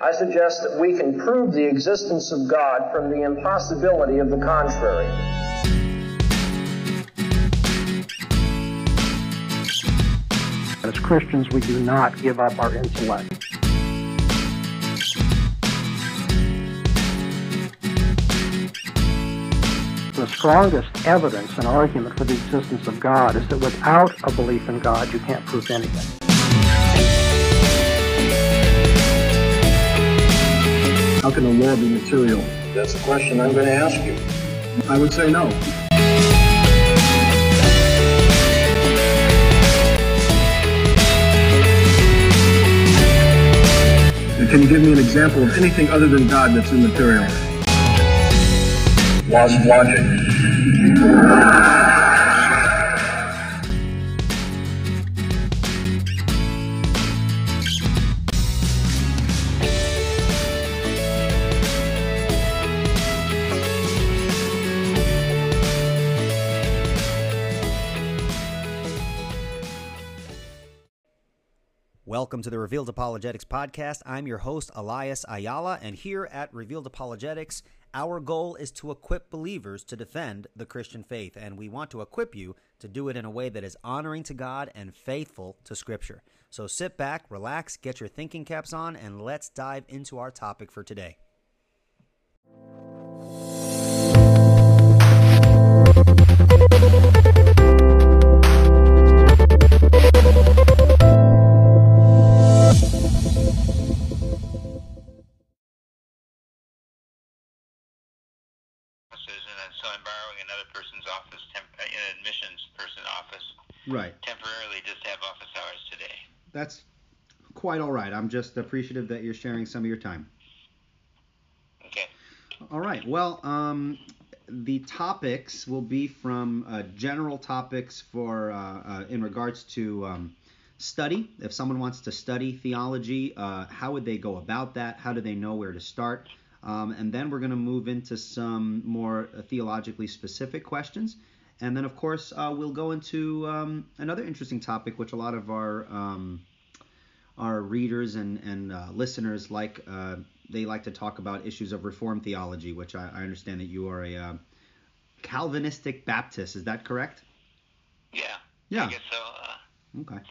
I suggest that we can prove the existence of God from the impossibility of the contrary. As Christians, we do not give up our intellect. The strongest evidence and argument for the existence of God is that without a belief in God, you can't prove anything. How can the law be material? That's a question I'm going to ask you. I would say no. Can you give me an example of anything other than God that's immaterial? Of logic. Welcome to the Revealed Apologetics podcast. I'm your host, Elias Ayala, and here at Revealed Apologetics, our goal is to equip believers to defend the Christian faith, and we want to equip you to do it in a way that is honoring to God and faithful to Scripture. So sit back, relax, get your thinking caps on, and let's dive into our topic for today. Right. temporarily just have office hours today. That's quite all right. I'm just appreciative that you're sharing some of your time. Okay. All right. Well, um, the topics will be from uh, general topics for uh, uh, in regards to um, study. If someone wants to study theology, uh, how would they go about that? How do they know where to start? Um, and then we're going to move into some more uh, theologically specific questions. And then, of course, uh, we'll go into um, another interesting topic, which a lot of our um, our readers and and uh, listeners like. Uh, they like to talk about issues of Reformed theology, which I, I understand that you are a uh, Calvinistic Baptist. Is that correct? Yeah. Yeah. I guess so. Uh, Okay. as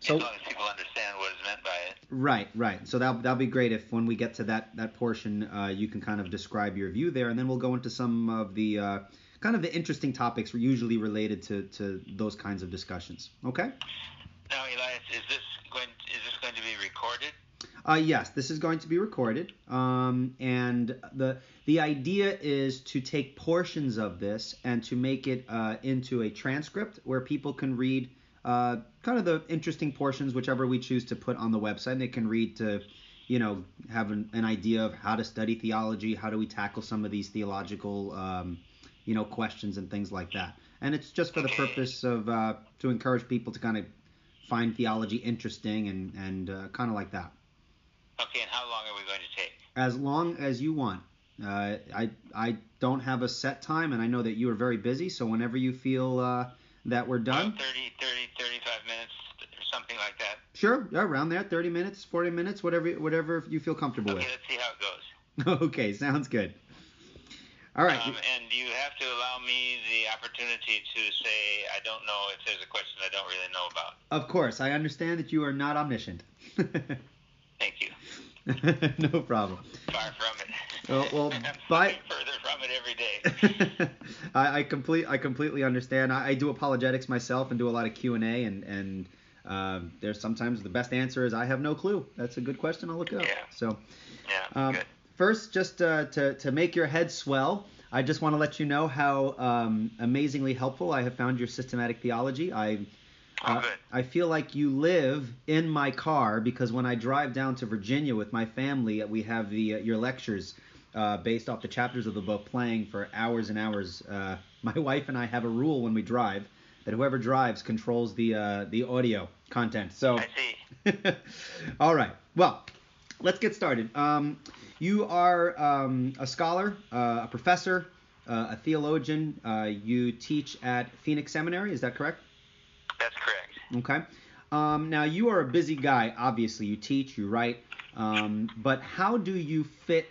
So long as people understand what is meant by it. right, right. So that that'll be great if when we get to that that portion, uh, you can kind of describe your view there, and then we'll go into some of the uh, kind of the interesting topics usually related to to those kinds of discussions. Okay. Now, Elias, is this going? Is this going to be recorded? Uh, yes, this is going to be recorded, um, and the the idea is to take portions of this and to make it uh, into a transcript where people can read uh, kind of the interesting portions, whichever we choose to put on the website. And they can read to, you know, have an, an idea of how to study theology, how do we tackle some of these theological, um, you know, questions and things like that. And it's just for the purpose of uh, to encourage people to kind of find theology interesting and and uh, kind of like that Okay. And how long are we going to take? as long as you want. Uh, I I don't have a set time, and I know that you are very busy. So whenever you feel uh, that we're done, About 30, 30, 35 minutes or something like that. sure, yeah, around there, 30 minutes, 40 minutes, whatever whatever you feel comfortable with. Okay. Let's see how it goes. okay, sounds good. All right. Um, and you opportunity to say I don't know if there's a question I don't really know about. of course, I understand that you are not omniscient. Thank you. no problem. Far from it. Well- well, by- further from it every day. I, I complete I completely understand. I, I do apologetics myself and do a lot of Q and A, and and um, there's sometimes the best answer is I have no clue. That's a good question. I'll look it up. Yeah. So Yeah. um, good. first, just uh, to to make your head swell, I just want to let you know how um, amazingly helpful I have found your systematic theology. I Oh, uh. I feel like you live in my car because when I drive down to Virginia with my family, we have the uh, your lectures uh, based off the chapters of the book playing for hours and hours. Uh, my wife and I have a rule when we drive that whoever drives controls the uh, the audio content. So, I see. all right. Well, let's get started. Um, you are um, a scholar, uh, a professor, uh, a theologian. Uh, you teach at Phoenix Seminary. Is that correct? That's correct. Okay. Um, now you are a busy guy. Obviously, you teach, you write, Um, but how do you fit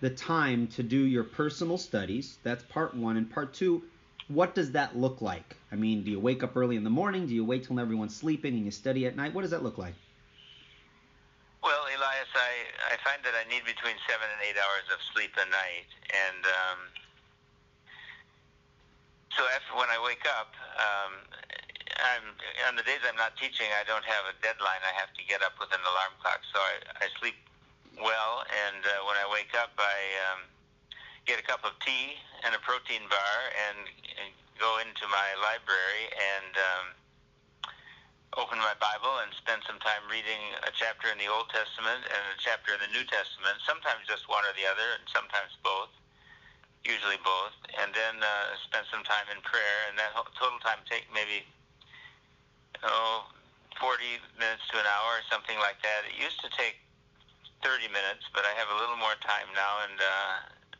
the time to do your personal studies? That's part one. And part two, what does that look like? I mean, do you wake up early in the morning? Do you wait till everyone's sleeping and you study at night? What does that look like? Well, Elias, I, I find that I need between seven and eight hours of sleep a night, and um, so after when I wake up, um, I'm on the days I'm not teaching, I don't have a deadline. I have to get up with an alarm clock, so I, I sleep well, and uh, when I wake up, I um, get a cup of tea and a protein bar, and, and go into my library and um, open my Bible and spend some time reading a chapter in the Old Testament and a chapter in the New Testament. Sometimes just one or the other, and sometimes both. Usually both, and then uh, spend some time in prayer, and that total time take maybe oh 40 minutes to an hour or something like that. It used to take 30 minutes, but I have a little more time now, and uh,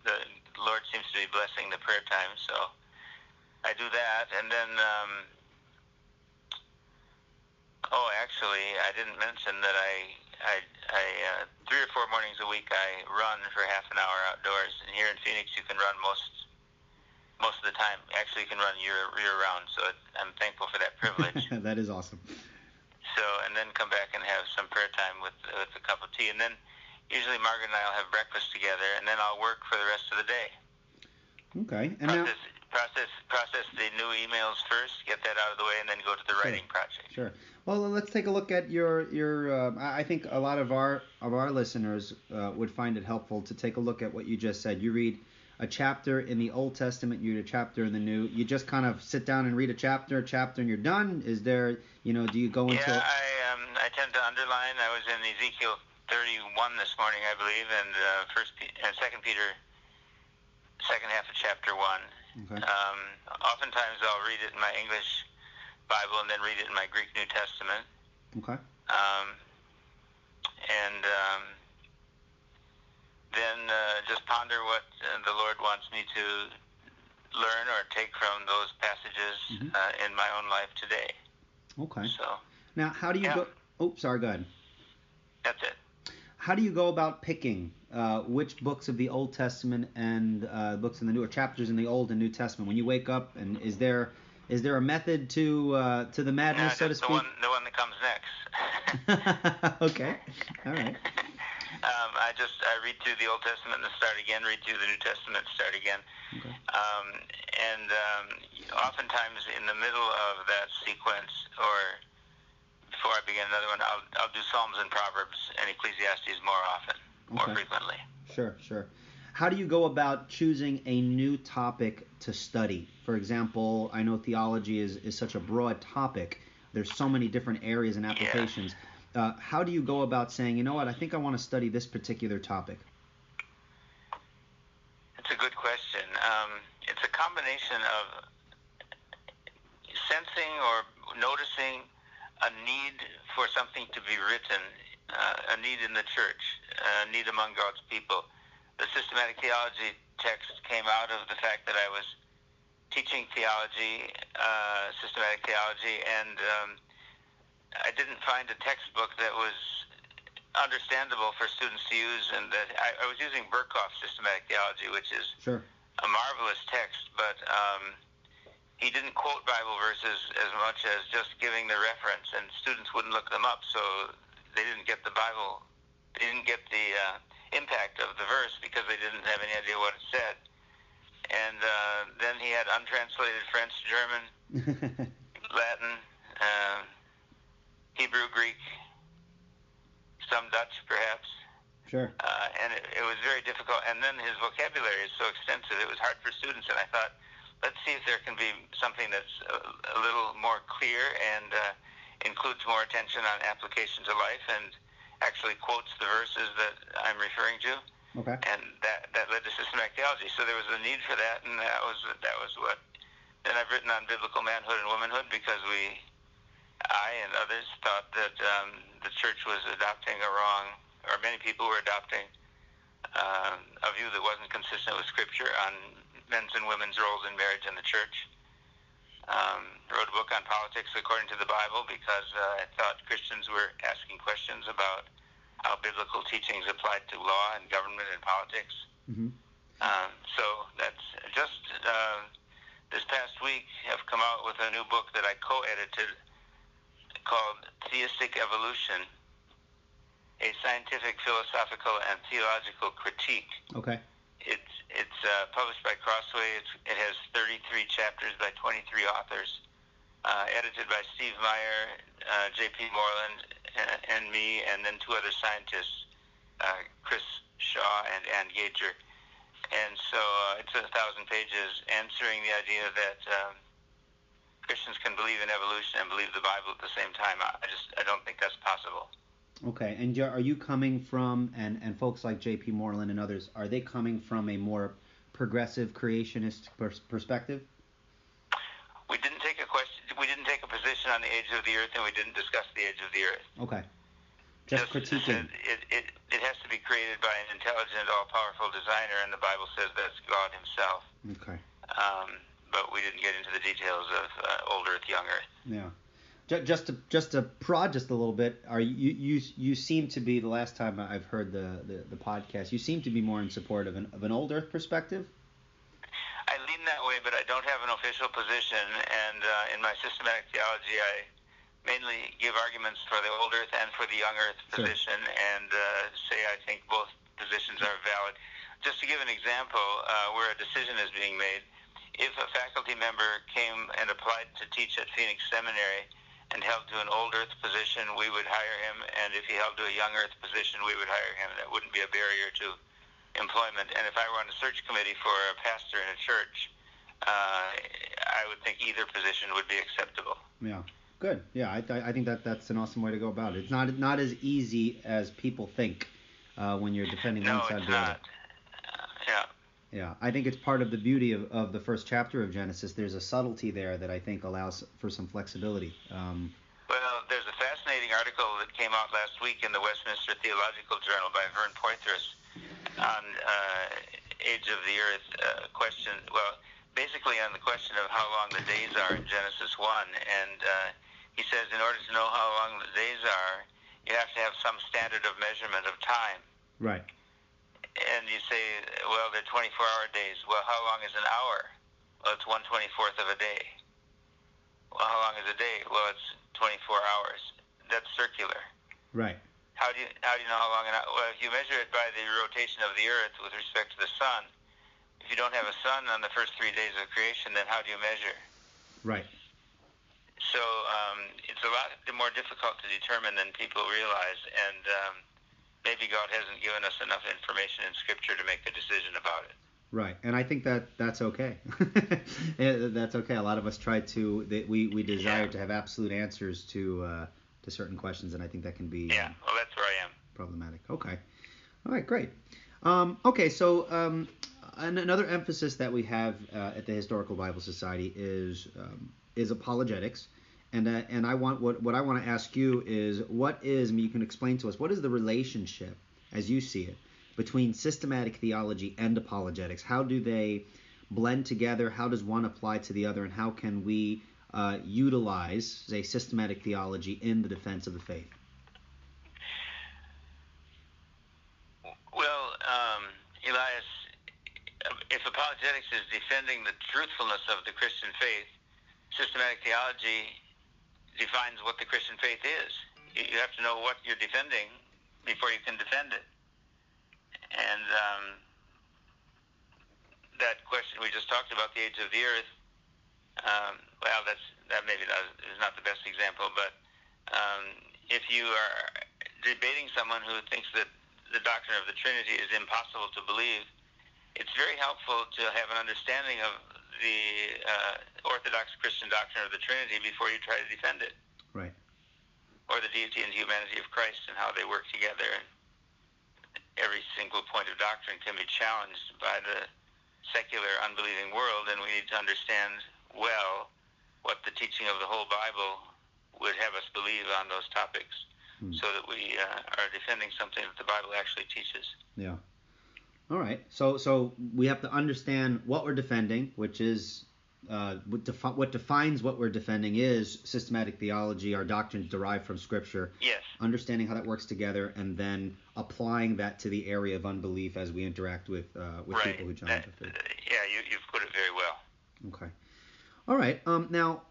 the Lord seems to be blessing the prayer time, so I do that, and then. Um, oh, actually, I didn't mention that I I, I uh, three or four mornings a week I run for half an hour outdoors. And here in Phoenix, you can run most most of the time. Actually, you can run year year round. So it, I'm thankful for that privilege. that is awesome. So and then come back and have some prayer time with with a cup of tea, and then usually Margaret and I'll have breakfast together, and then I'll work for the rest of the day. Okay. And now, process process the new emails first, get that out of the way, and then go to the Sure. writing project. Sure. Well, let's take a look at your your. Uh, I think a lot of our of our listeners uh, would find it helpful to take a look at what you just said. You read a chapter in the Old Testament, you read a chapter in the New. You just kind of sit down and read a chapter, a chapter, and you're done. Is there, you know, do you go into? Yeah, I um, I tend to underline. I was in Ezekiel 31 this morning, I believe, and uh, First and Second Peter, second half of chapter one. Okay. Um, oftentimes, I'll read it in my English Bible and then read it in my Greek New Testament. Okay. Um, and um, then uh, just ponder what uh, the Lord wants me to learn or take from those passages Mhm. uh, in my own life today. Okay. So Now, how do you Yeah. go? Oh, sorry. Go ahead. that's it. How do you go about picking uh, which books of the Old Testament and uh, books in the New, or chapters in the Old and New Testament? When you wake up, and is there is there a method to uh, to the madness, so to just the speak? one, the one that comes next. okay. All right. Um, I just I read through the Old Testament and start again. Read through the New Testament, start again. Okay. Um, and um, oftentimes in the middle of that sequence, or before I begin another one, I'll I'll do Psalms and Proverbs and Ecclesiastes more often, more Okay. frequently. Sure, sure. How do you go about choosing a new topic to study? For example, I know theology is, is such a broad topic. There's so many different areas and applications. Uh, how do you go about saying, you know what, I think I want to study this particular topic? It's a good question. Um, it's a combination of sensing or noticing a need for something to be written, uh, a need in the church, a need among God's people. The systematic theology text came out of the fact that I was teaching theology, uh, systematic theology, and um, I didn't find a textbook that was understandable for students to use, and that I, I was using Berkhof systematic theology, which is Sure. a marvelous text, but um, he didn't quote Bible verses as much as just giving the reference, and students wouldn't look them up, so they didn't get the Bible, they didn't get the uh, impact of the verse because they didn't have any idea what it said. And uh, then he had untranslated French, German, Latin, uh, Hebrew, Greek, some Dutch, perhaps sure. uh, and it, it was very difficult. And then his vocabulary is so extensive; it was hard for students. And I thought, let's see if there can be something that's a, a little more clear and uh, includes more attention on application to life, and actually quotes the verses that I'm referring to. Okay. And that that led to systematic theology. So there was a need for that, and that was that was what. Then I've written on biblical manhood and womanhood because we, I and others thought that um, the church was adopting a wrong or many people were adopting um, a view that wasn't consistent with Scripture on men's and women's roles in marriage in the church. Um, wrote a book on politics according to the Bible because uh, I thought Christians were asking questions about how biblical teachings apply to law and government and politics. Mm-hmm. Um, so that's just uh, this past week have come out with a new book that I co-edited called Theistic Evolution: A Scientific, Philosophical, and Theological Critique. Okay. It's it's uh, published by Crossway. It's, it has 33 chapters by 23 authors, uh, edited by Steve Meyer, uh, J.P. Moreland, and, and me, and then two other scientists, uh, Chris Shaw and Ann Gauger. And so uh, it's a thousand pages answering the idea that um, Christians can believe in evolution and believe the Bible at the same time. I just I don't think that's possible. Okay, and are you coming from, and, and folks like J.P. Moreland and others, are they coming from a more progressive creationist pers- perspective? We didn't take a question. We didn't take a position on the age of the Earth, and we didn't discuss the age of the Earth. Okay, just, critiquing. It, it, it has to be created by an intelligent, all-powerful designer, and the Bible says that's God Himself. Okay. Um, but we didn't get into the details of uh, old Earth, young Earth. Yeah. Just to just to prod just a little bit, are you you you seem to be the last time I've heard the, the, the podcast, you seem to be more in support of an of an old Earth perspective. I lean that way, but I don't have an official position. And uh, in my systematic theology, I mainly give arguments for the old Earth and for the young Earth Sure. position, and uh, say I think both positions are valid. Just to give an example, uh, where a decision is being made, if a faculty member came and applied to teach at Phoenix Seminary and held to an old Earth position, we would hire him, and if he held to a young Earth position, we would hire him. That wouldn't be a barrier to employment. And if I were on a search committee for a pastor in a church, uh, I would think either position would be acceptable. Yeah. Good. Yeah, I, th- I think that that's an awesome way to go about it. It's not not as easy as people think uh, when you're defending No, one side or the other. Yeah, I think it's part of the beauty of, of the first chapter of Genesis. There's a subtlety there that I think allows for some flexibility. Um, Well, there's a fascinating article that came out last week in the Westminster Theological Journal by Vern Poythress on uh, age of the earth uh, question. Well, basically on the question of how long the days are in Genesis 1. And uh, he says in order to know how long the days are, you have to have some standard of measurement of time. right. And you say, well, they're 24-hour days. Well, how long is an hour? Well, it's 1 24th of a day. Well, how long is a day? Well, it's 24 hours. That's circular. Right. How do you how do you know how long an hour? Well, if you measure it by the rotation of the Earth with respect to the sun, if you don't have a sun on the first three days of creation, then how do you measure? Right. So um, it's a lot more difficult to determine than people realize, and um, maybe God hasn't given us enough information in Scripture to make a decision about it. Right, and I think that that's okay. Eh, that's okay. A lot of us try to that we we desire Yeah. to have absolute answers to uh, to certain questions, and I think that can be Yeah, well, that's where I am. problematic. Okay, all right, great. Um, okay, so um, another emphasis that we have uh, at the Historical Bible Society is um, is apologetics, and uh, and I want what what I want to ask you is what is I mean, you can explain to us what is the relationship as you see it between systematic theology and apologetics? How do they blend together? How does one apply to the other? And how can we uh, utilize, say, systematic theology in the defense of the faith? Well, um, Elias, if apologetics is defending the truthfulness of the Christian faith, systematic theology defines what the Christian faith is. You have to know what you're defending before you can defend it. And um, that question we just talked about, the age of the earth, um, well, that's that maybe not, is not the best example, but um, if you are debating someone who thinks that the doctrine of the Trinity is impossible to believe, it's very helpful to have an understanding of the uh, Orthodox Christian doctrine of the Trinity before you try to defend it, Right. or the deity and humanity of Christ and how they work together. And every single point of doctrine can be challenged by the secular, unbelieving world, and we need to understand well what the teaching of the whole Bible would have us believe on those topics, Hmm. so that we uh, are defending something that the Bible actually teaches. Yeah. All right. So so we have to understand what we're defending, which is uh, what, defi- what defines what we're defending is systematic theology, our doctrines derived from Scripture. Yes. Understanding how that works together, and then applying that to the area of unbelief as we interact with uh, with right. people who challenge That- faith. yeah, you, you've put it very well. Okay. All right. Um, now,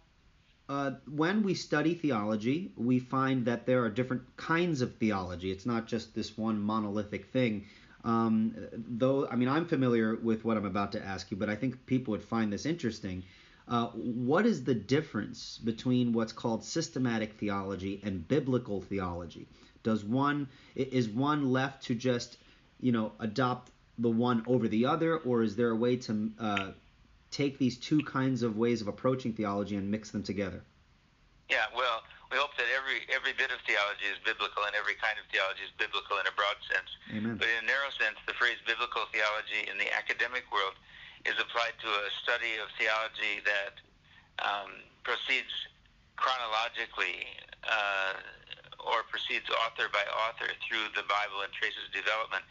uh, when we study theology, we find that there are different kinds of theology. It's not just this one monolithic thing. Um, though, I mean, I'm familiar with what I'm about to ask you, but I think people would find this interesting. Uh, what is the difference between what's called systematic theology and biblical theology? Does one is one left to just you know adopt the one over the other, or is there a way to uh, take these two kinds of ways of approaching theology and mix them together? Yeah, well, we hope that every every bit of theology is biblical and every kind of theology is biblical in a broad sense. Amen. But in a narrow sense, the phrase biblical theology in the academic world is applied to a study of theology that um, proceeds chronologically uh, or proceeds author by author through the Bible and traces development.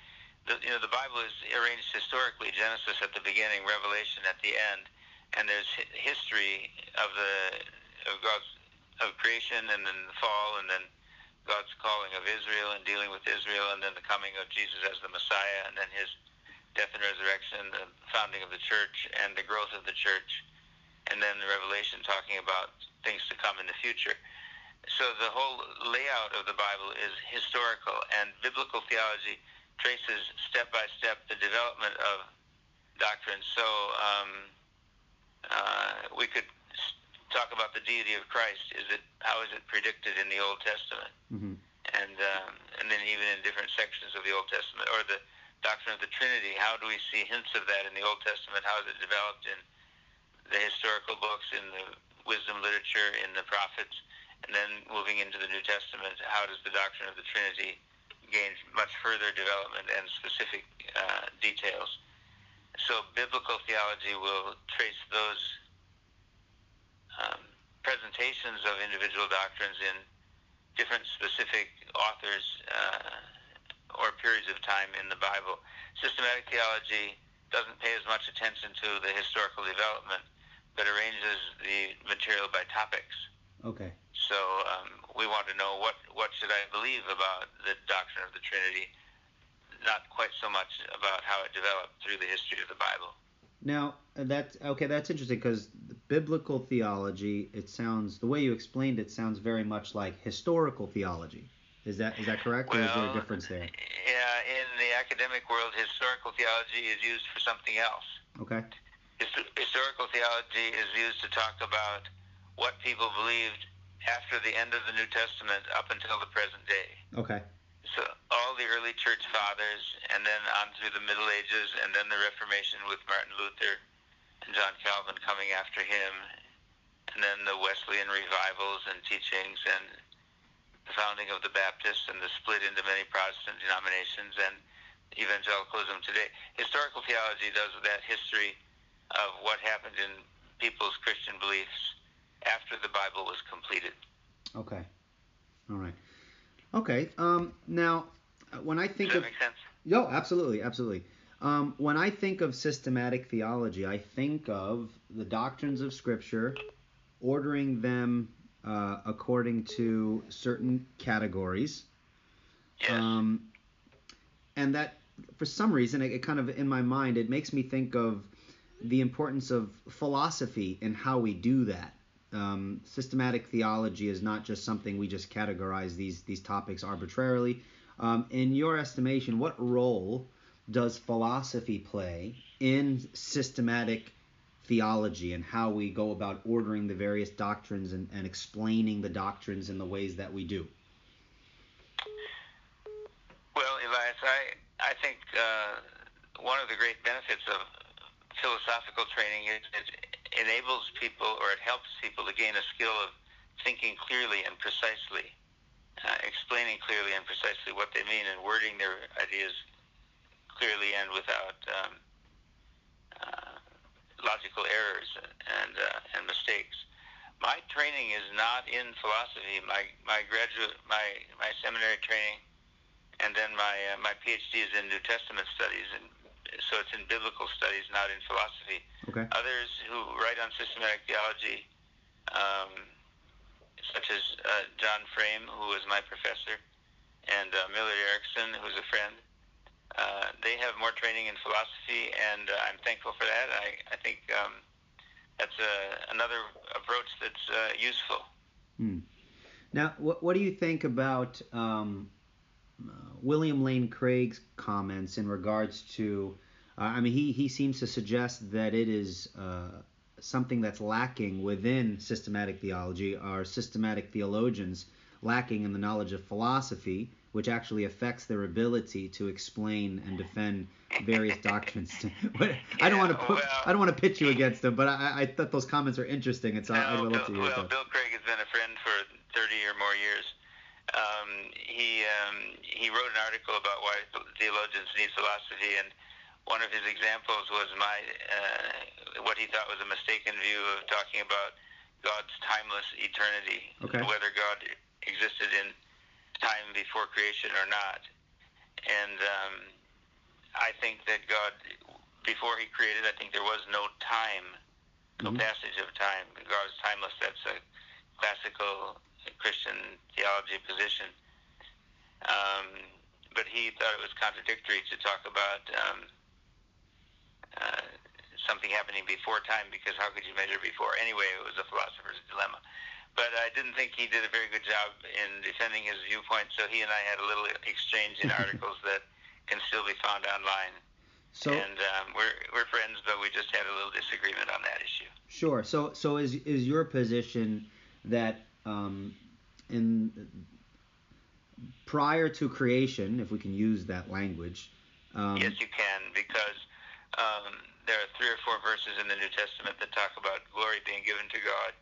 The, you know, the Bible is arranged historically: Genesis at the beginning, Revelation at the end, and there's history of the of God's of creation, and then the fall, and then God's calling of Israel and dealing with Israel, and then the coming of Jesus as the Messiah, and then his death and resurrection, the founding of the church, and the growth of the church, and then the Revelation talking about things to come in the future. So the whole layout of the Bible is historical, and biblical theology traces step by step the development of doctrine. So um, uh, we could talk about the deity of Christ. Is it how is it predicted in the Old Testament? hmm and um, and then even in different sections of the Old Testament, or the doctrine of the Trinity. How do we see hints of that in the Old Testament? How is it developed in the historical books, in the wisdom literature, in the prophets, and then moving into the New Testament? How does the doctrine of the Trinity gain much further development and specific uh, details? So biblical theology will trace those um, presentations of individual doctrines in different specific authors uh, or periods of time in the Bible. Systematic theology doesn't pay as much attention to the historical development, but arranges the material by topics. Okay. So um, we want to know what what should I believe about the doctrine of the Trinity, not quite so much about how it developed through the history of the Bible. Now that's okay. That's interesting because biblical theology. It sounds the way you explained it sounds very much like historical theology. Is that is that correct, or is there a difference there? Yeah, in the academic world, historical theology is used for something else. Okay. His- historical theology is used to talk about what people believed after the end of the New Testament up until the present day. Okay. So all the early church fathers, and then on through the Middle Ages, and then the Reformation with Martin Luther John Calvin coming after him, and then the Wesleyan revivals and teachings, and the founding of the Baptists, and the split into many Protestant denominations, and evangelicalism today. Historical theology does that history of what happened in people's Christian beliefs after the Bible was completed. Okay. All right. Okay. Um. Now, uh, when I think Does of that make sense? Yo, absolutely, absolutely. Um, when I think of systematic theology, I think of the doctrines of Scripture, ordering them uh, according to certain categories, Yes. um, and that, for some reason, it, it kind of in my mind, it makes me think of the importance of philosophy and how we do that. Um, systematic theology is not just something we just categorize these these topics arbitrarily. Um, in your estimation, what role does philosophy play in systematic theology and how we go about ordering the various doctrines and, and explaining the doctrines in the ways that we do? Well, Elias, I I think uh, one of the great benefits of philosophical training is it enables people or it helps people to gain a skill of thinking clearly and precisely, uh, explaining clearly and precisely what they mean, and wording their ideas clearly and without um, uh, logical errors and uh, and mistakes. My training is not in philosophy. My my graduate my my seminary training and then my uh, my PhD is in New Testament studies, and so it's in biblical studies, not in philosophy. Okay. Others who write on systematic theology, um, such as uh, John Frame, who was my professor, and uh, Millard Erickson, who's a friend. Uh, they have more training in philosophy, and uh, I'm thankful for that. I, I think um, that's a, another approach that's uh, useful. Hmm. Now, what, what do you think about um, uh, William Lane Craig's comments in regards to? Uh, I mean, he he seems to suggest that it is uh, something that's lacking within systematic theology, or systematic theologians lacking in the knowledge of philosophy, which actually affects their ability to explain and defend various doctrines. I don't want to put, well, I don't want to pitch you against them, but I, I thought those comments are interesting, and so no, I, would love to hear well. Bill Craig has been a friend for 30 or more years. Um, he um, he wrote an article about why theologians need philosophy, and one of his examples was my uh, what he thought was a mistaken view of talking about God's timeless eternity, Okay. whether God existed in time before creation or not. And um, I think that God, before He created, I think there was no time, no Mhm. passage of time. God is timeless. That's a classical Christian theology position. Um, but he thought it was contradictory to talk about um, uh, something happening before time because how could you measure before? Anyway, it was a philosopher's dilemma. But I didn't think he did a very good job in defending his viewpoint, so he and I had a little exchange in articles that can still be found online. So and um, we're we're friends, but we just had a little disagreement on that issue. Sure. So so is is your position that um, in prior to creation, if we can use that language, um, yes, you can because um, there are three or four verses in the New Testament that talk about glory being given to God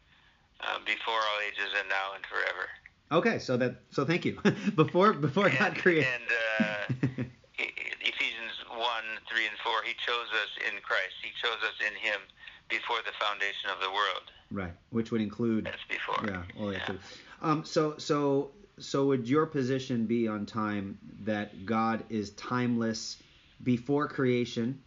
uh, before all ages and now and forever. Okay, so that so thank you. before before God created. And uh, Ephesians 1, 3, and 4, he chose us in Christ. He chose us in him before the foundation of the world. right, which would include That's before. yeah, all Yeah. too. Um, so so so would your position be on time that God is timeless before creation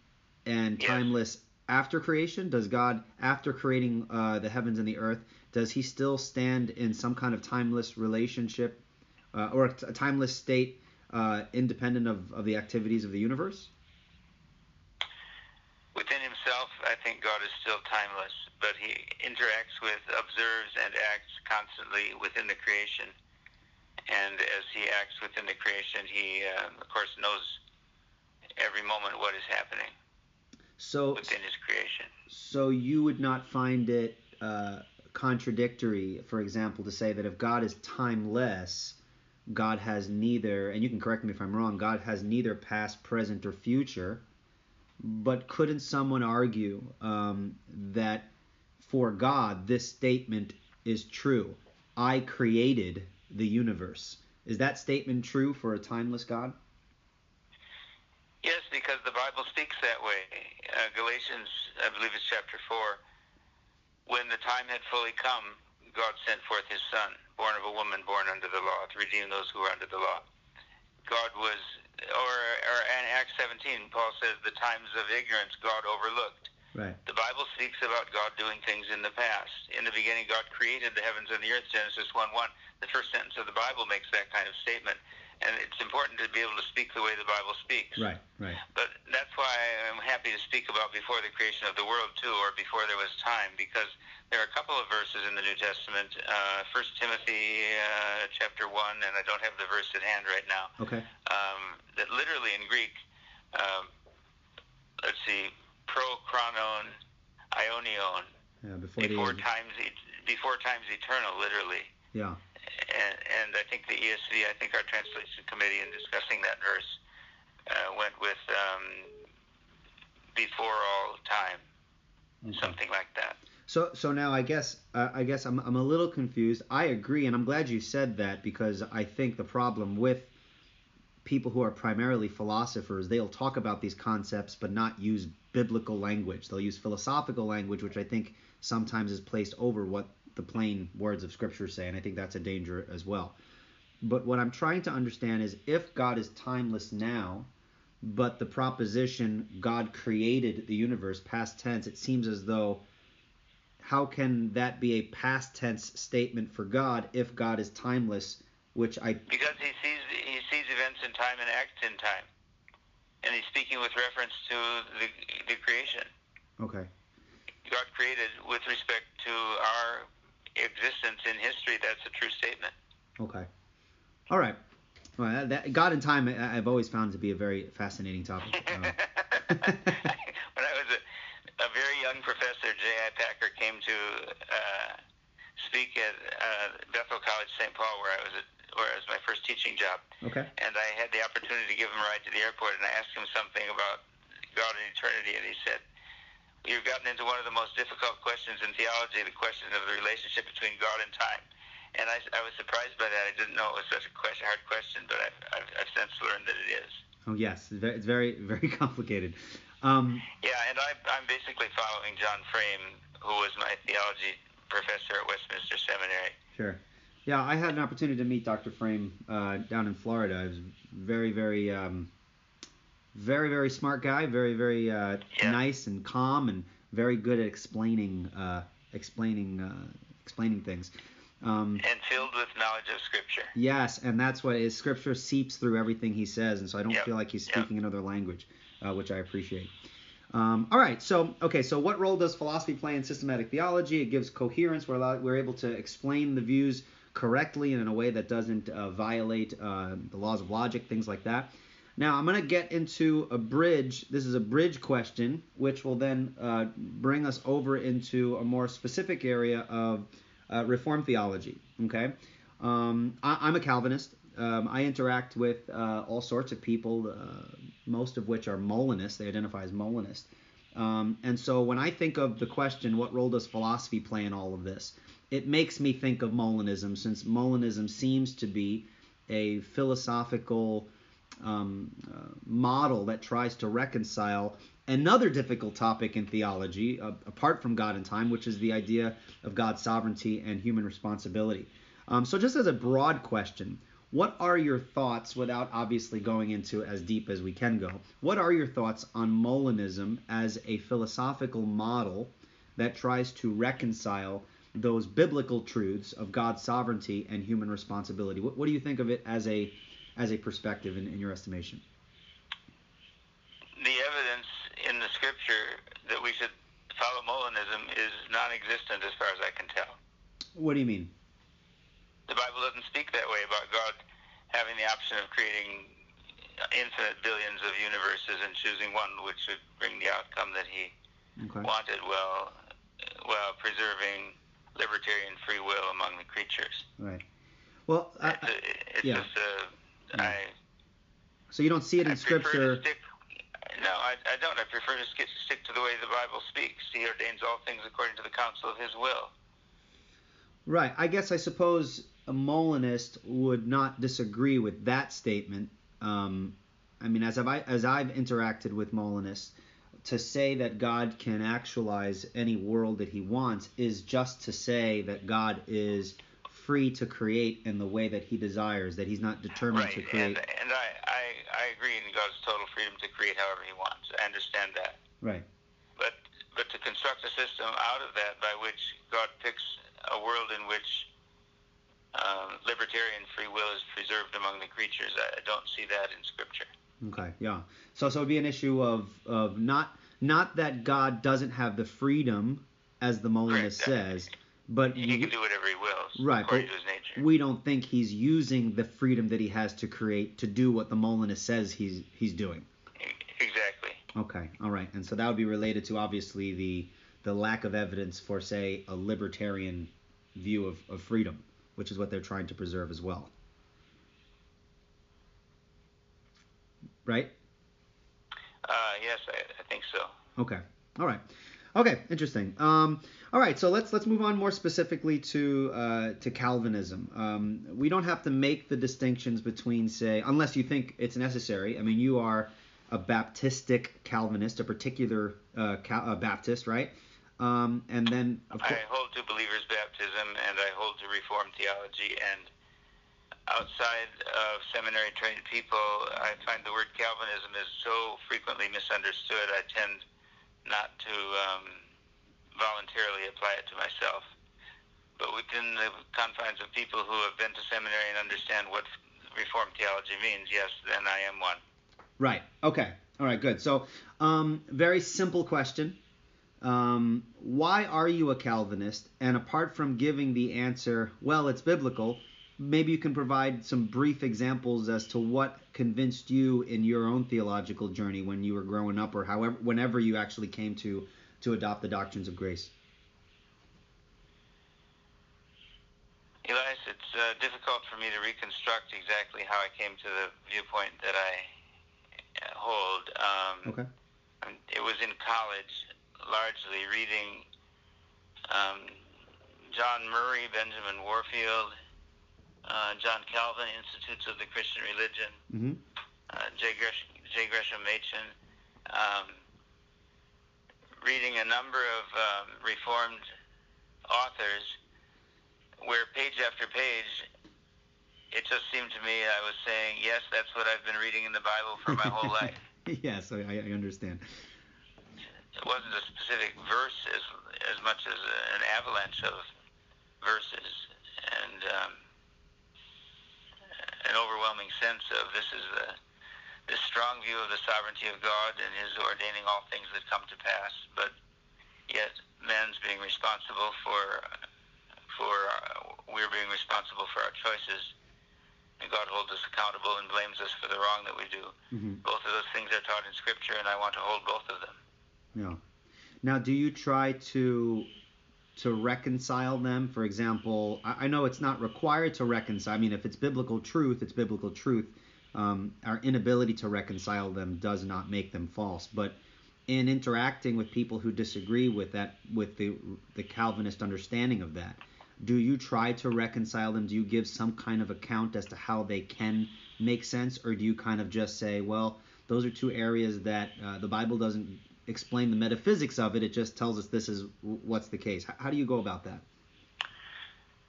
and Yes. timeless after creation? Does God after creating uh, the heavens and the earth, does he still stand in some kind of timeless relationship uh, or a timeless state uh, independent of, of the activities of the universe? Within himself, I think God is still timeless, but he interacts with, observes, and acts constantly within the creation. And as he acts within the creation, he, um, of course, knows every moment what is happening So within his creation. So you would not find it uh, contradictory, for example, to say that if God is timeless, God has neither, and you can correct me if I'm wrong, God has neither past, present, or future. But couldn't someone argue um, that for God, this statement is true? I created the universe. Is that statement true for a timeless God? Yes, because the Bible speaks that way. Uh, Galatians, I believe it's chapter 4. When the time had fully come, God sent forth his Son, born of a woman, born under the law, to redeem those who were under the law. God was, or, or in Acts 17, Paul says, the times of ignorance God overlooked. Right. The Bible speaks about God doing things in the past. In the beginning, God created the heavens and the earth, Genesis 1 1. The first sentence of the Bible makes that kind of statement. And it's important to be able to speak the way the Bible speaks. Right. Right. But that's why I'm happy to speak about before the creation of the world too, or before there was time, because there are a couple of verses in the New Testament. Uh, First Timothy uh, chapter one, and I don't have the verse at hand right now. Okay. Um, that literally in Greek, um, let's see, pro chronon, ionion, Yeah. Before, before the times, before times eternal, literally yeah. And, and I think the ESV, I think our translation committee in discussing that verse uh, went with um, before all time, Okay. something like that. So so now I guess uh, I guess I'm I'm a little confused. I agree, and I'm glad you said that because I think the problem with people who are primarily philosophers, they'll talk about these concepts but not use biblical language. They'll use philosophical language, which I think sometimes is placed over what the plain words of Scripture say, and I think that's a danger as well. But what I'm trying to understand is if God is timeless now, but the proposition God created the universe, past tense, it seems as though how can that be a past tense statement for God if God is timeless? Which I because he sees he sees events in time and acts in time, and he's speaking with reference to the the creation. okay. God created with respect to our existence in history. That's a true statement. Okay. All right. Well, that, God and time, I've always found to be a very fascinating topic. Uh, when I was a, a very young professor, J.I. Packer came to uh, speak at uh, Bethel College, St. Paul, where I was at, where it was my first teaching job. okay. And I had the opportunity to give him a ride to the airport, and I asked him something about God and eternity, and he said, "You've gotten into one of the most difficult questions in theology, the question of the relationship between God and time." And I, I was surprised by that. I didn't know it was such a question, hard question, but I've, I've, I've since learned that it is. Oh yes, it's very, very, very complicated. Um, Yeah, and I, I'm basically following John Frame, who was my theology professor at Westminster Seminary. Sure. Yeah, I had an opportunity to meet Dr. Frame uh, down in Florida. He was very, very, um, very, very smart guy. Very, very uh, Yeah. nice and calm, and very good at explaining, uh, explaining, uh, explaining things. Um, And filled with knowledge of Scripture. yes, and that's what is. Scripture seeps through everything he says, and so I don't Yep, feel like he's yep. speaking another language, uh, which I appreciate. Um, all right, so okay, so what role does philosophy play in systematic theology? It gives coherence. We're allowed, we're able to explain the views correctly and in a way that doesn't uh, violate uh, the laws of logic, things like that. Now I'm going to get into a bridge. This is a bridge question, which will then uh, bring us over into a more specific area of uh, Reformed theology. Okay, um, I, I'm a Calvinist. Um, I interact with uh, all sorts of people, uh, most of which are Molinists. They identify as Molinist. Um, and so when I think of the question, what role does philosophy play in all of this? It makes me think of Molinism, since Molinism seems to be a philosophical um, uh, model that tries to reconcile another difficult topic in theology, uh, apart from God and time, which is the idea of God's sovereignty and human responsibility. Um, so, just as a broad question, what are your thoughts, without obviously going into as deep as we can go, what are your thoughts on Molinism as a philosophical model that tries to reconcile those biblical truths of God's sovereignty and human responsibility? What, what do you think of it as a as a perspective in, in your estimation? The evidence in the Scripture that we should follow Molinism is non-existent as far as I can tell. What do you mean? The Bible doesn't speak that way about God having the option of creating infinite billions of universes and choosing one which would bring the outcome that He Okay. wanted, while while preserving libertarian free will among the creatures. Right. Well, I, It's, a, it's yeah. just a, I, so you don't see it in prefer Scripture. Stick, no, I, I don't. I prefer to stick, stick to the way the Bible speaks. He ordains all things according to the counsel of His will. Right. I guess I suppose a Molinist would not disagree with that statement. Um, I mean, as I've as I've interacted with Molinists, to say that God can actualize any world that He wants is just to say that God is free to create in the way that He desires. That He's not determined right. to create. And, and I, I, I agree in God's total freedom to create however He wants. I understand that. Right. But but to construct a system out of that by which God picks a world in which um, libertarian free will is preserved among the creatures, I, I don't see that in Scripture. Okay, yeah. So so it'd be an issue of of not not that God doesn't have the freedom as the Molinist Correct. says, but He we, can do whatever He wills right, according but to His nature. we don't think he's using the freedom that he has to create to do what the Molinist says he's he's doing. Exactly. Okay, all right. And so that would be related to obviously the the lack of evidence for say a libertarian view of, of freedom, which is what they're trying to preserve as well. Right? Uh, yes, I, I think so. Okay. All right. Okay. Interesting. Um, all right. So let's let's move on more specifically to uh, to Calvinism. Um, we don't have to make the distinctions between, say, unless you think it's necessary. I mean, you are a Baptistic Calvinist, a particular uh, Cal- uh, Baptist, right? Um, and then, of I hold to believers' baptism, and I hold to Reformed theology, and outside of seminary trained people, I find the word Calvinism is so frequently misunderstood. I tend not to um, voluntarily apply it to myself. But within the confines of people who have been to seminary and understand what Reformed theology means, yes, then I am one. Right. Okay. All right. Good. So, um, very simple question. Um, why are you a Calvinist? And apart from giving the answer, well, it's biblical, maybe you can provide some brief examples as to what convinced you in your own theological journey when you were growing up, or however, whenever you actually came to to adopt the doctrines of grace. Elias, it's uh, difficult for me to reconstruct exactly how I came to the viewpoint that I uh, hold. Um, Okay. It was in college, largely reading um, John Murray, Benjamin Warfield, uh, John Calvin, Institutes of the Christian Religion, Mm-hmm. uh, J. Gresh- J. Gresham Machen, um, reading a number of um, Reformed authors where page after page, it just seemed to me I was saying, yes, that's what I've been reading in the Bible for my whole life. yes, I, I understand. It wasn't a specific verse as, as much as an avalanche of verses and um, an overwhelming sense of this is the this strong view of the sovereignty of God and His ordaining all things that come to pass, but yet man's being responsible for for uh, we're being responsible for our choices, and God holds us accountable and blames us for the wrong that we do. Mm-hmm. Both of those things are taught in Scripture, and I want to hold both of them. Yeah. Now, do you try to to reconcile them? For example, I, I know it's not required to reconcile. I mean, if it's biblical truth, it's biblical truth. Um, our inability to reconcile them does not make them false. But in interacting with people who disagree with that, with the the Calvinist understanding of that, do you try to reconcile them? Do you give some kind of account as to how they can make sense, or do you kind of just say, well, those are two areas that uh, the Bible doesn't explain the metaphysics of it. It just tells us this is what's the case. How, do you go about that?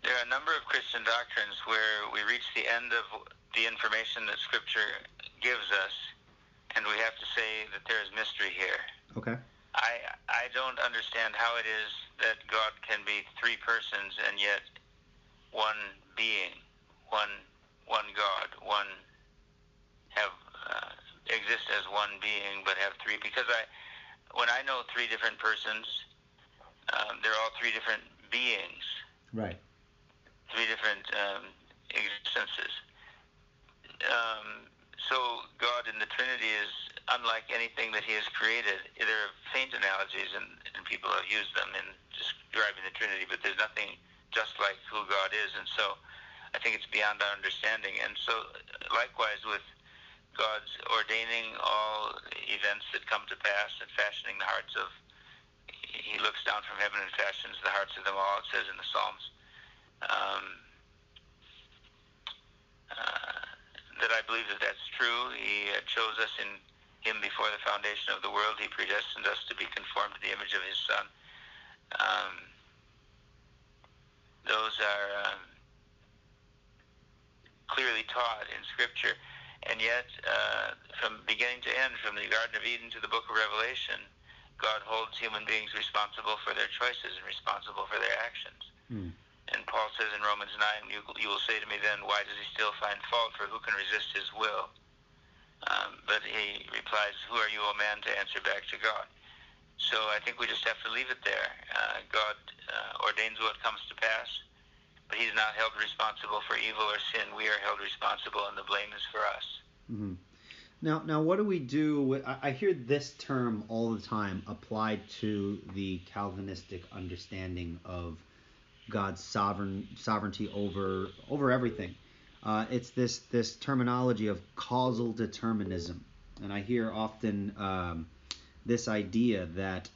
There are a number of Christian doctrines where we reach the end of the information that Scripture gives us, and we have to say that there is mystery here. Okay. I I don't understand how it is that God can be three persons and yet one being, one one God, one have uh, exist as one being but have three. Because I when I know three different persons, um, they're all three different beings, Right. three different um, existences. Um, so God in the Trinity is unlike anything that He has created. There are faint analogies, and, and people have used them in describing the Trinity, but there's nothing just like who God is, and so I think it's beyond our understanding. And so, likewise with God's ordaining all events that come to pass and fashioning the hearts of He looks down from heaven and fashions the hearts of them all. It says in the Psalms. Um, uh, that I believe that that's true. He chose us in Him before the foundation of the world. He predestined us to be conformed to the image of His Son. Um, those are um, clearly taught in Scripture, and yet, uh, from beginning to end, from the Garden of Eden to the Book of Revelation, God holds human beings responsible for their choices and responsible for their actions. Hmm. And Paul says in Romans 9, you, you will say to me then, why does he still find fault? For who can resist his will? Um, but he replies, who are you, O man, to answer back to God? So I think we just have to leave it there. Uh, God uh, ordains what comes to pass, but he's not held responsible for evil or sin. We are held responsible, and the blame is for us. hmm Now, now, what do we do? With, I, I hear this term all the time applied to the Calvinistic understanding of God's sovereign sovereignty over over everything. Uh, it's this this terminology of causal determinism, and I hear often um, this idea that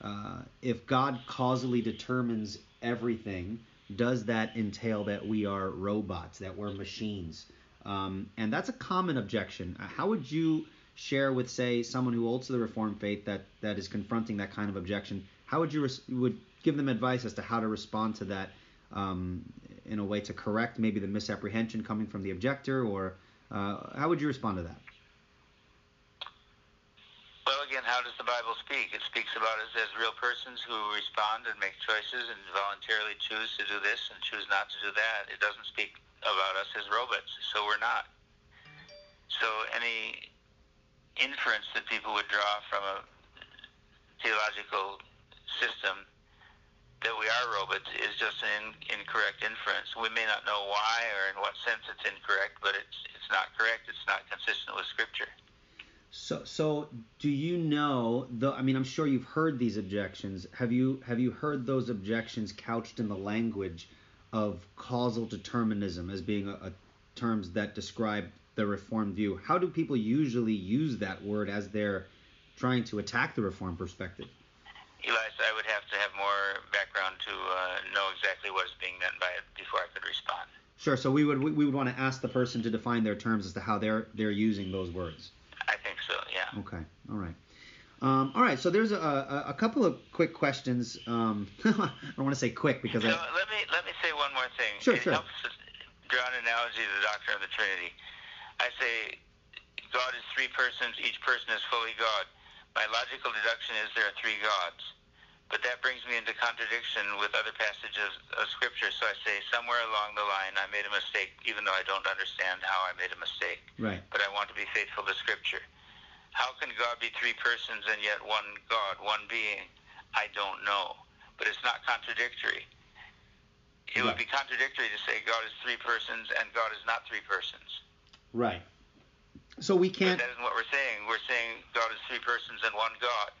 uh, if God causally determines everything, does that entail that we are robots, that we're machines? Um, and that's a common objection. Uh, How would you share with, say, someone who holds to the Reformed faith that, that is confronting that kind of objection? How would you res- would give them advice as to how to respond to that um, in a way to correct maybe the misapprehension coming from the objector, or uh, how would you respond to that? How does the Bible speak? It speaks about us as real persons who respond and make choices and voluntarily choose to do this and choose not to do that. It doesn't speak about us as robots, so we're not. So any inference that people would draw from a theological system that we are robots is just an in, incorrect inference. We may not know why or in what sense it's incorrect, but it's it's not correct. It's not consistent with Scripture. So, so do you know? The, I mean, I'm sure you've heard these objections. Have you have you heard those objections couched in the language of causal determinism as being a, a terms that describe the reform view? How do people usually use that word as they're trying to attack the reform perspective? Elias, I would have to have more background to uh, know exactly what is being meant by it before I could respond. Sure. So we would we would want to ask the person to define their terms as to how they're they're using those words. I think so. Yeah. Okay. All right. Um, all right. So there's a, a, a couple of quick questions. Um, I don't want to say quick because so I. let me let me say one more thing. Sure, it sure. helps to draw an analogy to the doctrine of the Trinity. I say God is three persons. Each person is fully God. My logical deduction is there are three gods. But that brings me into contradiction with other passages of Scripture. So I say somewhere along the line I made a mistake, even though I don't understand how I made a mistake. Right. But I want to be faithful to Scripture. How can God be three persons and yet one God, one being? I don't know. But it's not contradictory. It would be contradictory to say God is three persons and God is not three persons. Right. So we can't. that isn't what we're saying. We're saying God is three persons and one God.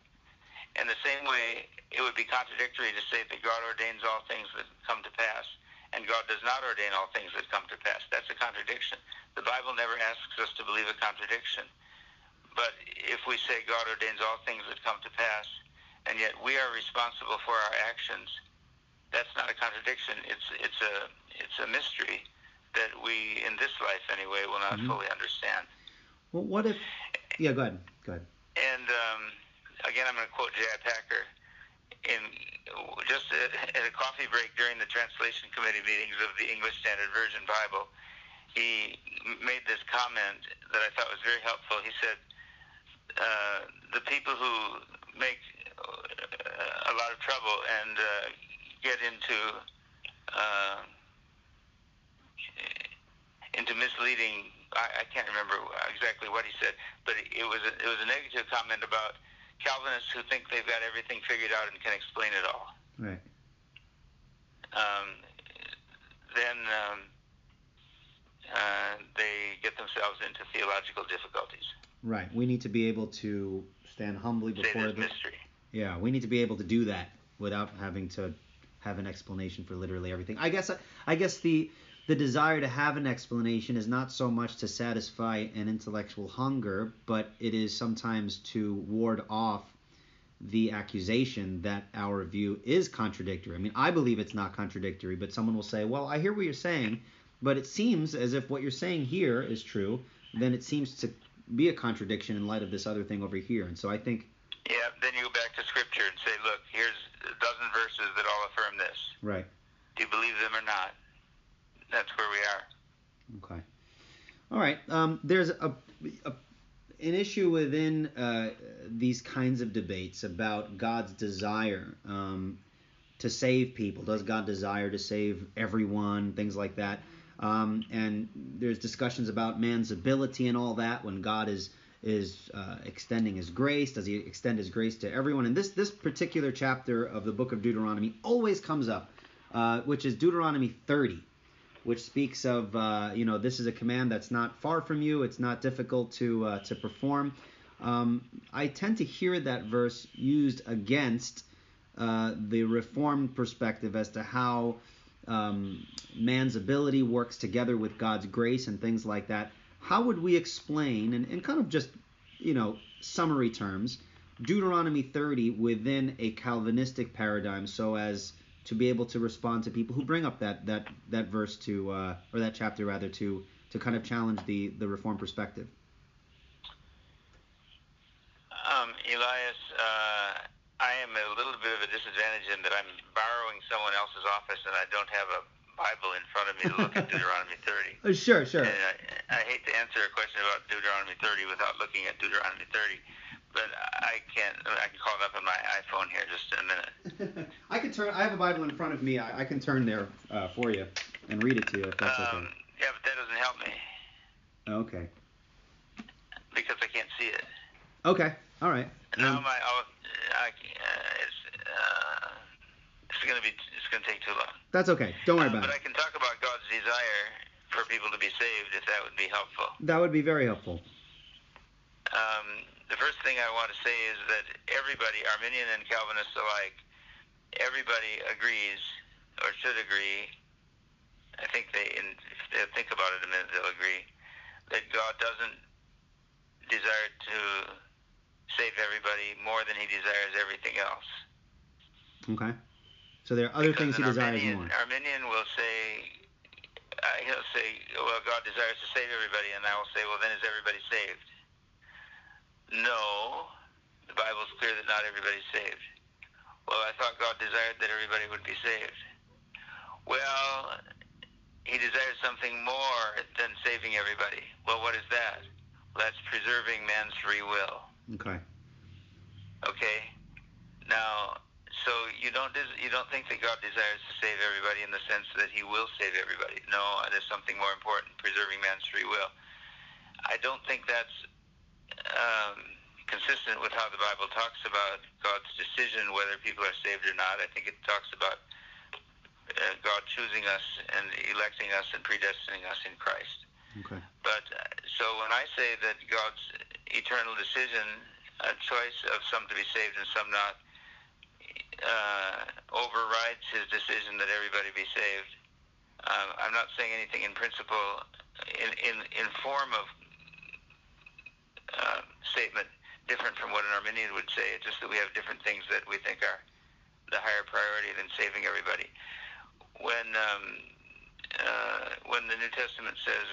In the same way, it would be contradictory to say that God ordains all things that come to pass, and God does not ordain all things that come to pass. That's a contradiction. The Bible never asks us to believe a contradiction. But if we say God ordains all things that come to pass, and yet we are responsible for our actions, that's not a contradiction. It's it's a it's a mystery that we, in this life anyway, will not Mhm. fully understand. Well, what if? Yeah. Go ahead. Go ahead. And um, again, I'm going to quote J.I. Packer. In just at, at a coffee break during the translation committee meetings of the English Standard Version Bible, he made this comment that I thought was very helpful. He said, uh, "The people who make uh, a lot of trouble and uh, get into uh, into misleading. I, I can't remember exactly what he said, but it, it was a, it was a negative comment about Calvinists who think they've got everything figured out and can explain it all. Right. Um, then um, uh, themselves into theological difficulties. Right. We need to be able to stand humbly before the. mystery. Yeah, we need to be able to do that without having to have an explanation for literally everything. I guess I guess the the desire to have an explanation is not so much to satisfy an intellectual hunger, but it is sometimes to ward off the accusation that our view is contradictory. I mean, I believe it's not contradictory, but someone will say, "Well, I hear what you're saying, but it seems as if what you're saying here is true, then it seems to be a contradiction in light of this other thing over here." And so I think Yeah. Then you go back to Scripture and say, look, here's a dozen verses that all affirm this. right. Do you believe them or not? That's where we are. Okay. All right. Um, there's a, a an issue within uh, these kinds of debates about God's desire um, to save people. Does God desire to save everyone? Things like that. Um, and there's discussions about man's ability and all that when God is is uh, extending His grace. Does He extend His grace to everyone? And this this particular chapter of the book of Deuteronomy always comes up, uh, which is Deuteronomy 30 which speaks of uh, you know this is a command that's not far from you it's not difficult to uh, to perform um, i tend to hear that verse used against uh, the reformed perspective as to how um, man's ability works together with god's grace and things like that how would we explain and, and kind of just you know summary terms deuteronomy 30 within a calvinistic paradigm so as to be able to respond to people who bring up that that that verse to uh, or that chapter rather to to kind of challenge the the reform perspective. Um, Elias, uh, I am a little bit of a disadvantage in that I'm someone else's office and I don't have a Bible in front of me to look at Deuteronomy 30. Uh, sure, sure. And I, I hate to answer a question about Deuteronomy 30 without looking at Deuteronomy 30, but I can't. I can call it up on my iPhone here just in a minute. I can turn. I have a Bible in front of me. I, I can turn there uh, for you and read it to you if that's okay. Um, yeah, but that doesn't help me Okay. because I can't see it. Okay. All right. Now Um, my, oh, I, uh, it's, uh, it's gonna be, it's gonna take too long. that's okay. Don't worry about but I can talk about God's desire for people to be saved if that would be helpful. That would be very helpful. Um, the first thing I want to say is that everybody, Arminian and Calvinist alike, everybody agrees or should agree. I think they, in, if they think about it a minute, they'll agree that God doesn't desire to save everybody more than He desires everything else. Okay. So there are other Because things he desires Arminian, more. Arminian will say, uh, he'll say, well, God desires to save everybody, and I will say, well, then is everybody saved? No, the Bible's clear that not everybody's saved. Well, I thought God desired that everybody would be saved. Well, He desires something more than saving everybody. Well, what is that? Well, that's preserving man's free will. Okay. Okay. Now, so you don't des- you don't think that God desires to save everybody in the sense that He will save everybody? No, there's something more important: preserving man's free will. I don't think that's um, consistent with how the Bible talks about God's decision whether people are saved or not. I think it talks about uh, God choosing us and electing us and predestining us in Christ. Okay. But uh, so when I say that God's eternal decision, a choice of some to be saved and some not, uh, overrides His decision that everybody be saved, um, I'm not saying anything in principle, in in in form of uh, statement different from what an Arminian would say. It's just that we have different things that we think are the higher priority than saving everybody. When um, uh, when the New Testament says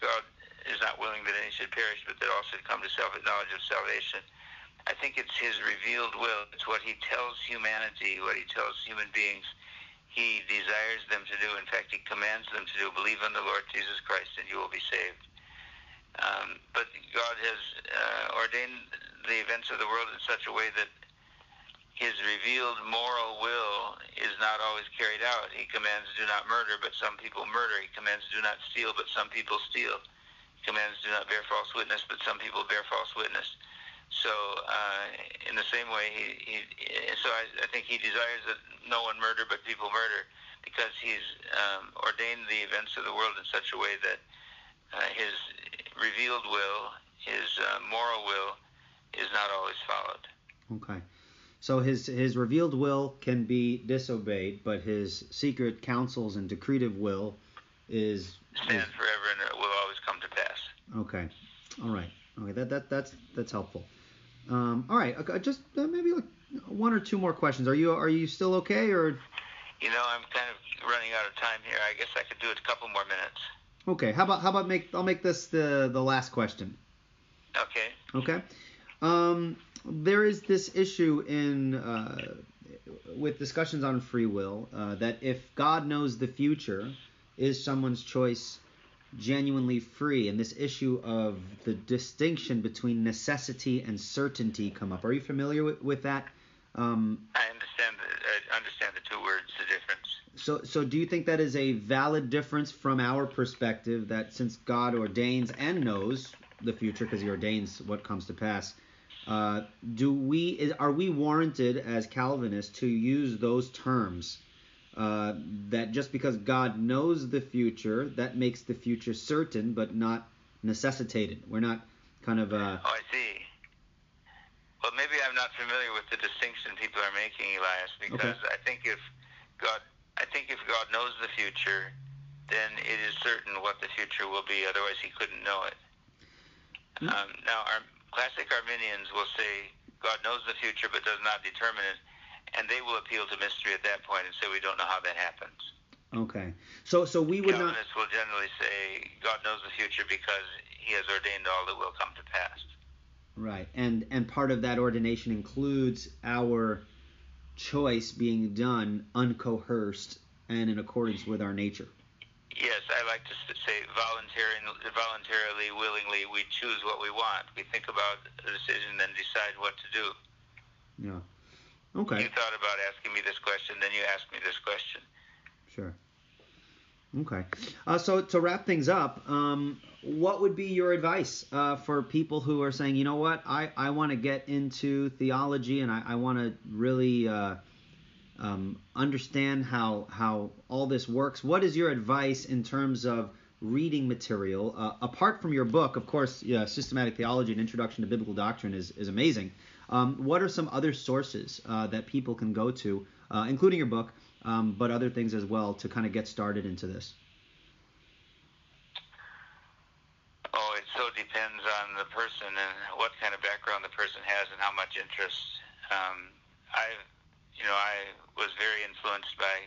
God is not willing that any should perish, but that all should come to self knowledge of salvation. I think it's His revealed will. It's what He tells humanity, what He tells human beings. He desires them to do. In fact, He commands them to do. Believe on the Lord Jesus Christ, and you will be saved. Um, but God has uh, ordained the events of the world in such a way that His revealed moral will is not always carried out. He commands, "Do not murder," but some people murder. He commands, "Do not steal," but some people steal. He commands, "Do not bear false witness," but some people bear false witness. So, uh, in the same way, he, he so I, I think he desires that no one murder, but people murder, because he's um, ordained the events of the world in such a way that uh, his revealed will, his uh, moral will, is not always followed. Okay. So his his revealed will can be disobeyed, but his secret counsels and decretive will is, is Stand forever, and it will always come to pass. okay. All right. Okay. That that that's that's helpful. Um, all right. Okay, just uh, maybe like one or two more questions. Are you are you still okay or You know, I'm kind of running out of time here. I guess I could do it a couple more minutes. okay? How about how about make I'll make this the the last question. Okay. Okay. Um, there is this issue in uh, with discussions on free will uh, that if God knows the future, is someone's choice genuinely free? And this issue of the distinction between necessity and certainty come up. Are you familiar with, with that? Um, I understand. The, I understand the two words, the difference. so, so do you think that is a valid difference from our perspective that since God ordains and knows the future because he ordains what comes to pass, uh, do we is, are we warranted as Calvinists to use those terms uh, that just because God knows the future that makes the future certain but not necessitated? We're not kind of uh, Oh, I see. Well, maybe I'm not familiar with the distinction people are making, Elias, because I think if God, I think if God knows the future, then it is certain what the future will be. Otherwise, He couldn't know it. Um, now, our classic Arminians will say God knows the future but does not determine it, and they will appeal to mystery at that point and say we don't know how that happens. okay. So so we would not. Calvinists will generally say God knows the future because He has ordained all that will come to pass. Right, and and part of that ordination includes our choice being done uncoerced and in accordance with our nature. Yes, I like to say voluntarily, voluntarily, willingly, we choose what we want. We think about the decision, then decide what to do. Yeah. Okay. You thought about asking me this question, then you asked me this question. Sure. Okay. Uh, so to wrap things up, um, what would be your advice uh, for people who are saying, you know what, I, I want to get into theology and I, I want to really uh, um, understand how how all this works. What is your advice in terms of reading material uh, apart from your book? Of course, yeah, systematic theology and introduction to biblical doctrine is is amazing. Um, what are some other sources uh, that people can go to, uh, including your book, um, but other things as well, to kind of get started into this? Oh, it so depends on the person and what kind of background the person has and how much interest. Um, I've you know, I was very influenced by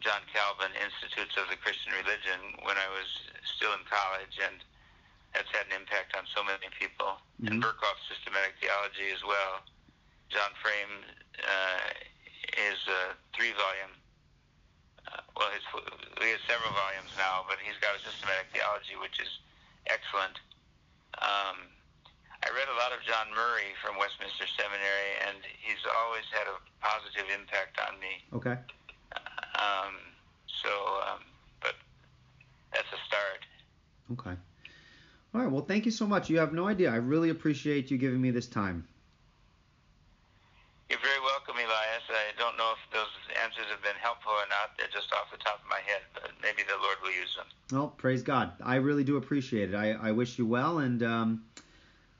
John Calvin, Institutes of the Christian Religion, when I was still in college, and that's had an impact on so many people. Mm-hmm. And Berkhof's systematic theology as well. John Frame uh, is a three-volume. Uh, well, his, he has several volumes now, but he's got a systematic theology, which is excellent. Um, I read a lot of John Murray from Westminster Seminary, and he's always had a positive impact on me. Okay. Um, so, um, but that's a start. Okay. All right. Well, thank you so much. You have no idea. I really appreciate you giving me this time. You're very welcome, Elias. I don't know if those answers have been helpful or not. They're just off the top of my head, but maybe the Lord will use them. Well, praise God. I really do appreciate it. I, I wish you well, and um,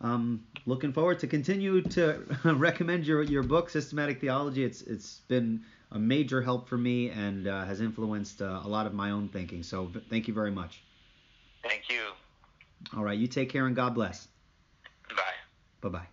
um, looking forward to continue to recommend your, your book, Systematic Theology. It's it's been a major help for me and uh, has influenced uh, a lot of my own thinking. So thank you very much. Thank you. All right, you take care and God bless. Bye. Bye bye.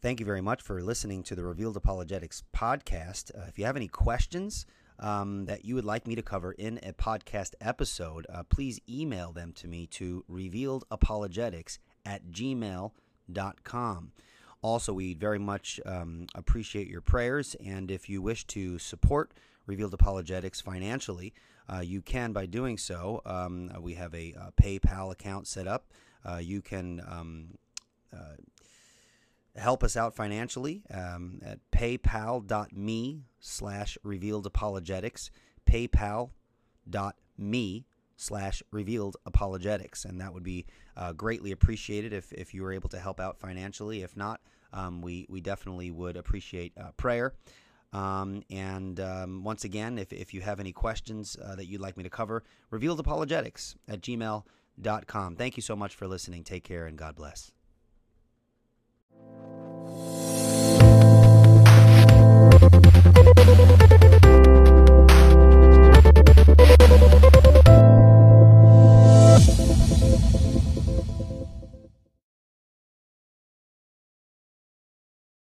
Thank you very much for listening to the Revealed Apologetics podcast. Uh, if you have any questions, um, that you would like me to cover in a podcast episode, uh, please email them to me to revealedapologetics at gmail.com. Also, we very much um, appreciate your prayers, and if you wish to support Revealed Apologetics financially, uh, you can by doing so. Um, we have a, a, PayPal account set up. Uh, you can um, uh, help us out financially um, at paypal.me slash revealed apologetics, paypal.me slash revealed apologetics. And that would be uh, greatly appreciated if, if you were able to help out financially. If not, um, we, we definitely would appreciate uh, prayer. Um, and um, once again, if, if you have any questions uh, that you'd like me to cover, revealed apologetics at gmail.com. Thank you so much for listening. Take care and God bless.